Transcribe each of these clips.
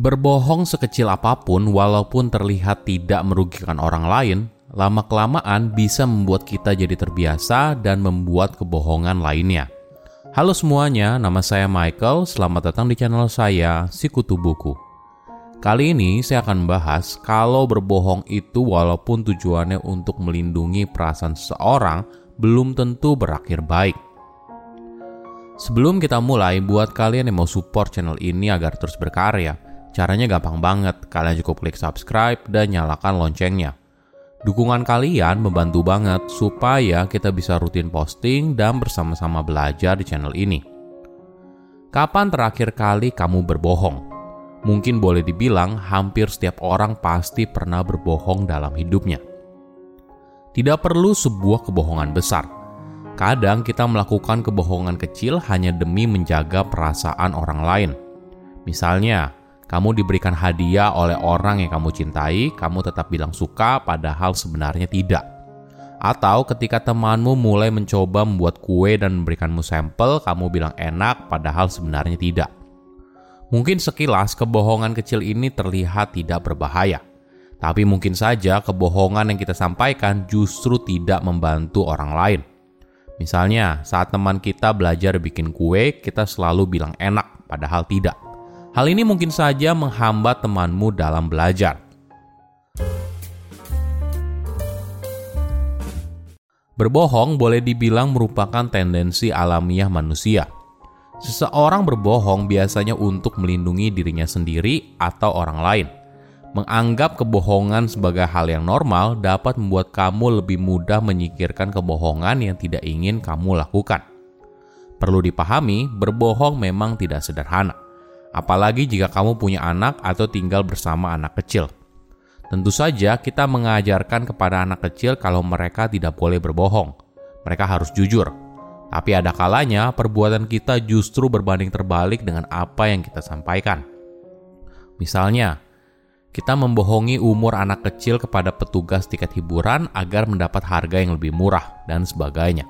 Berbohong sekecil apa pun, walaupun terlihat tidak merugikan orang lain, lama-kelamaan bisa membuat kita jadi terbiasa dan membuat kebohongan lainnya. Halo semuanya, nama saya Michael. Selamat datang di channel saya, Sikutu Buku. Kali ini saya akan membahas kalau berbohong itu walaupun tujuannya untuk melindungi perasaan seseorang belum tentu berakhir baik. Sebelum kita mulai, buat kalian yang mau support channel ini agar terus berkarya, Caranya gampang banget, kalian cukup klik subscribe dan nyalakan loncengnya. Dukungan kalian membantu banget supaya kita bisa rutin posting dan bersama-sama belajar di channel ini. Kapan terakhir kali kamu berbohong? Mungkin boleh dibilang hampir setiap orang pasti pernah berbohong dalam hidupnya. Tidak perlu sebuah kebohongan besar. Kadang kita melakukan kebohongan kecil hanya demi menjaga perasaan orang lain. Misalnya, kamu diberikan hadiah oleh orang yang kamu cintai, kamu tetap bilang suka padahal sebenarnya tidak. Atau ketika temanmu mulai mencoba membuat kue dan memberikanmu sampel, kamu bilang enak padahal sebenarnya tidak. Mungkin sekilas kebohongan kecil ini terlihat tidak berbahaya. Tapi mungkin saja kebohongan yang kita sampaikan justru tidak membantu orang lain. Misalnya, saat teman kita belajar bikin kue, kita selalu bilang enak, padahal tidak. Hal ini mungkin saja menghambat temanmu dalam belajar. Berbohong boleh dibilang merupakan tendensi alamiah manusia. Seseorang berbohong biasanya untuk melindungi dirinya sendiri atau orang lain. Menganggap kebohongan sebagai hal yang normal dapat membuat kamu lebih mudah menyikirkan kebohongan yang tidak ingin kamu lakukan. Perlu dipahami, berbohong memang tidak sederhana apalagi jika kamu punya anak atau tinggal bersama anak kecil. Tentu saja, kita mengajarkan kepada anak kecil kalau mereka tidak boleh berbohong. Mereka harus jujur. Tapi ada kalanya perbuatan kita justru berbanding terbalik dengan apa yang kita sampaikan. Misalnya, kita membohongi umur anak kecil kepada petugas tiket hiburan agar mendapat harga yang lebih murah, dan sebagainya.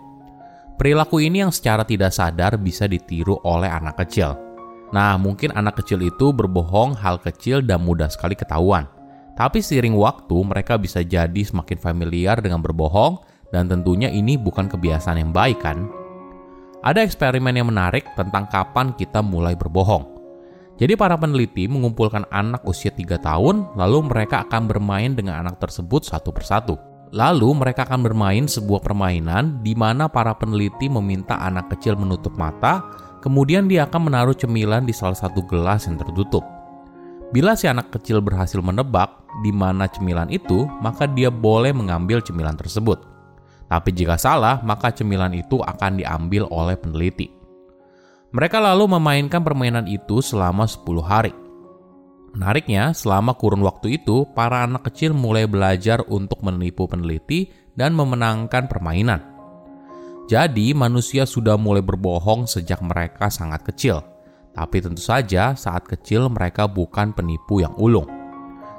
Perilaku ini yang secara tidak sadar bisa ditiru oleh anak kecil, Nah, mungkin anak kecil itu berbohong hal kecil dan mudah sekali ketahuan. Tapi seiring waktu, mereka bisa jadi semakin familiar dengan berbohong, dan tentunya ini bukan kebiasaan yang baik kan? Ada eksperimen yang menarik tentang kapan kita mulai berbohong. Jadi para peneliti mengumpulkan anak usia 3 tahun, lalu mereka akan bermain dengan anak tersebut satu persatu. Lalu mereka akan bermain sebuah permainan di mana para peneliti meminta anak kecil menutup mata Kemudian dia akan menaruh cemilan di salah satu gelas yang tertutup. Bila si anak kecil berhasil menebak di mana cemilan itu, maka dia boleh mengambil cemilan tersebut. Tapi jika salah, maka cemilan itu akan diambil oleh peneliti. Mereka lalu memainkan permainan itu selama 10 hari. Menariknya, selama kurun waktu itu, para anak kecil mulai belajar untuk menipu peneliti dan memenangkan permainan. Jadi, manusia sudah mulai berbohong sejak mereka sangat kecil. Tapi tentu saja, saat kecil mereka bukan penipu yang ulung.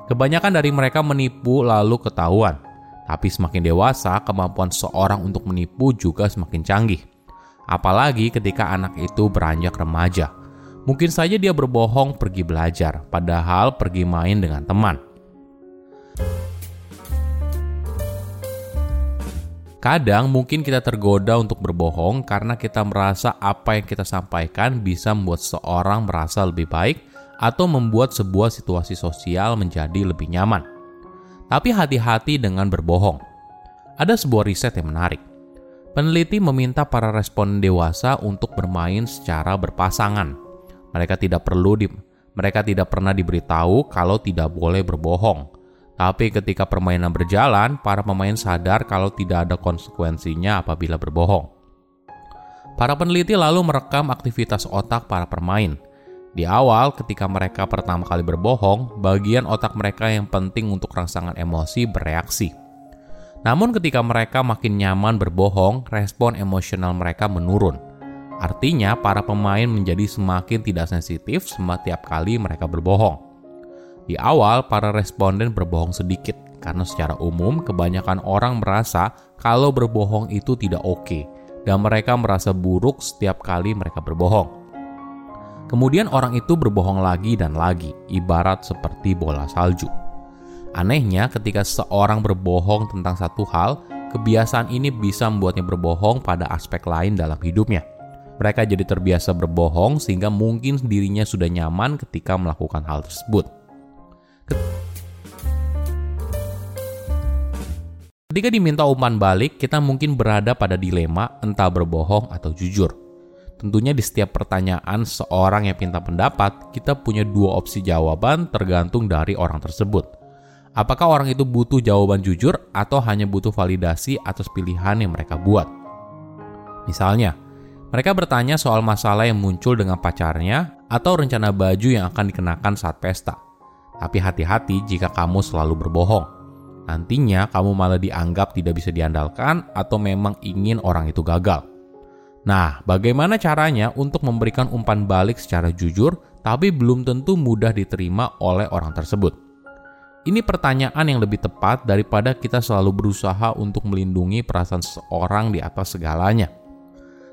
Kebanyakan dari mereka menipu lalu ketahuan. Tapi semakin dewasa, kemampuan seorang untuk menipu juga semakin canggih. Apalagi ketika anak itu beranjak remaja. Mungkin saja dia berbohong pergi belajar, padahal pergi main dengan teman. Kadang mungkin kita tergoda untuk berbohong karena kita merasa apa yang kita sampaikan bisa membuat seorang merasa lebih baik atau membuat sebuah situasi sosial menjadi lebih nyaman. Tapi hati-hati dengan berbohong. Ada sebuah riset yang menarik. Peneliti meminta para responden dewasa untuk bermain secara berpasangan. Mereka tidak perlu di, mereka tidak pernah diberitahu kalau tidak boleh berbohong tapi ketika permainan berjalan, para pemain sadar kalau tidak ada konsekuensinya apabila berbohong. Para peneliti lalu merekam aktivitas otak para pemain. Di awal, ketika mereka pertama kali berbohong, bagian otak mereka yang penting untuk rangsangan emosi bereaksi. Namun ketika mereka makin nyaman berbohong, respon emosional mereka menurun. Artinya, para pemain menjadi semakin tidak sensitif setiap kali mereka berbohong. Di awal, para responden berbohong sedikit karena secara umum kebanyakan orang merasa kalau berbohong itu tidak oke dan mereka merasa buruk setiap kali mereka berbohong. Kemudian orang itu berbohong lagi dan lagi, ibarat seperti bola salju. Anehnya, ketika seorang berbohong tentang satu hal, kebiasaan ini bisa membuatnya berbohong pada aspek lain dalam hidupnya. Mereka jadi terbiasa berbohong sehingga mungkin dirinya sudah nyaman ketika melakukan hal tersebut. Ketika diminta umpan balik, kita mungkin berada pada dilema entah berbohong atau jujur. Tentunya di setiap pertanyaan seorang yang minta pendapat, kita punya dua opsi jawaban tergantung dari orang tersebut. Apakah orang itu butuh jawaban jujur atau hanya butuh validasi atas pilihan yang mereka buat? Misalnya, mereka bertanya soal masalah yang muncul dengan pacarnya atau rencana baju yang akan dikenakan saat pesta. Tapi hati-hati jika kamu selalu berbohong. Nantinya kamu malah dianggap tidak bisa diandalkan atau memang ingin orang itu gagal. Nah, bagaimana caranya untuk memberikan umpan balik secara jujur, tapi belum tentu mudah diterima oleh orang tersebut? Ini pertanyaan yang lebih tepat daripada kita selalu berusaha untuk melindungi perasaan seseorang di atas segalanya.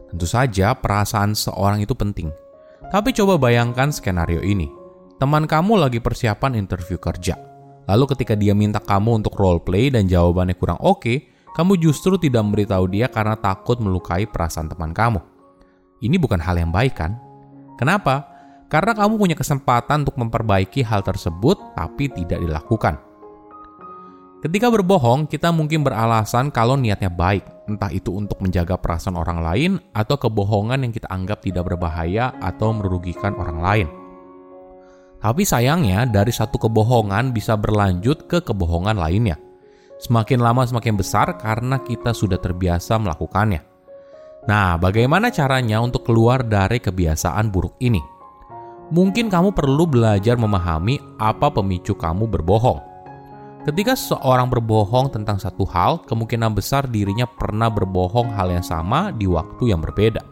Tentu saja, perasaan seorang itu penting, tapi coba bayangkan skenario ini: teman kamu lagi persiapan interview kerja, lalu ketika dia minta kamu untuk role play dan jawabannya kurang oke. Okay, kamu justru tidak memberitahu dia karena takut melukai perasaan teman kamu. Ini bukan hal yang baik kan? Kenapa? Karena kamu punya kesempatan untuk memperbaiki hal tersebut tapi tidak dilakukan. Ketika berbohong, kita mungkin beralasan kalau niatnya baik, entah itu untuk menjaga perasaan orang lain atau kebohongan yang kita anggap tidak berbahaya atau merugikan orang lain. Tapi sayangnya, dari satu kebohongan bisa berlanjut ke kebohongan lainnya semakin lama semakin besar karena kita sudah terbiasa melakukannya. Nah, bagaimana caranya untuk keluar dari kebiasaan buruk ini? Mungkin kamu perlu belajar memahami apa pemicu kamu berbohong. Ketika seseorang berbohong tentang satu hal, kemungkinan besar dirinya pernah berbohong hal yang sama di waktu yang berbeda.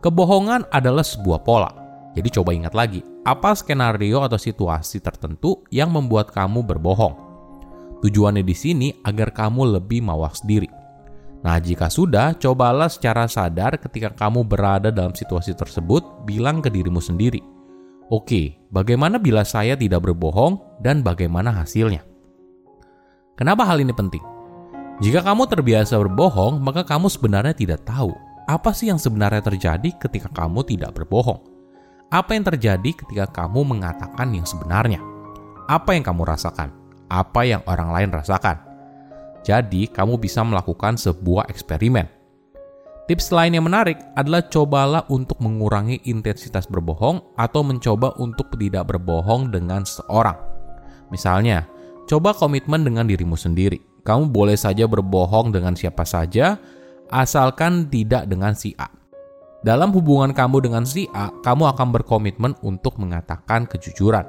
Kebohongan adalah sebuah pola. Jadi coba ingat lagi, apa skenario atau situasi tertentu yang membuat kamu berbohong? Tujuannya di sini agar kamu lebih mawas diri. Nah, jika sudah, cobalah secara sadar ketika kamu berada dalam situasi tersebut, bilang ke dirimu sendiri, "Oke, bagaimana bila saya tidak berbohong dan bagaimana hasilnya?" Kenapa hal ini penting? Jika kamu terbiasa berbohong, maka kamu sebenarnya tidak tahu apa sih yang sebenarnya terjadi ketika kamu tidak berbohong. Apa yang terjadi ketika kamu mengatakan yang sebenarnya? Apa yang kamu rasakan? apa yang orang lain rasakan. Jadi, kamu bisa melakukan sebuah eksperimen. Tips lain yang menarik adalah cobalah untuk mengurangi intensitas berbohong atau mencoba untuk tidak berbohong dengan seorang. Misalnya, coba komitmen dengan dirimu sendiri. Kamu boleh saja berbohong dengan siapa saja, asalkan tidak dengan si A. Dalam hubungan kamu dengan si A, kamu akan berkomitmen untuk mengatakan kejujuran.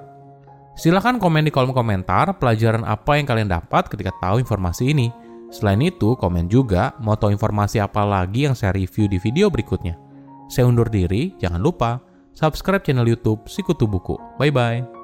Silahkan komen di kolom komentar pelajaran apa yang kalian dapat ketika tahu informasi ini. Selain itu, komen juga mau tahu informasi apa lagi yang saya review di video berikutnya. Saya undur diri, jangan lupa subscribe channel YouTube Sikutu Buku. Bye bye.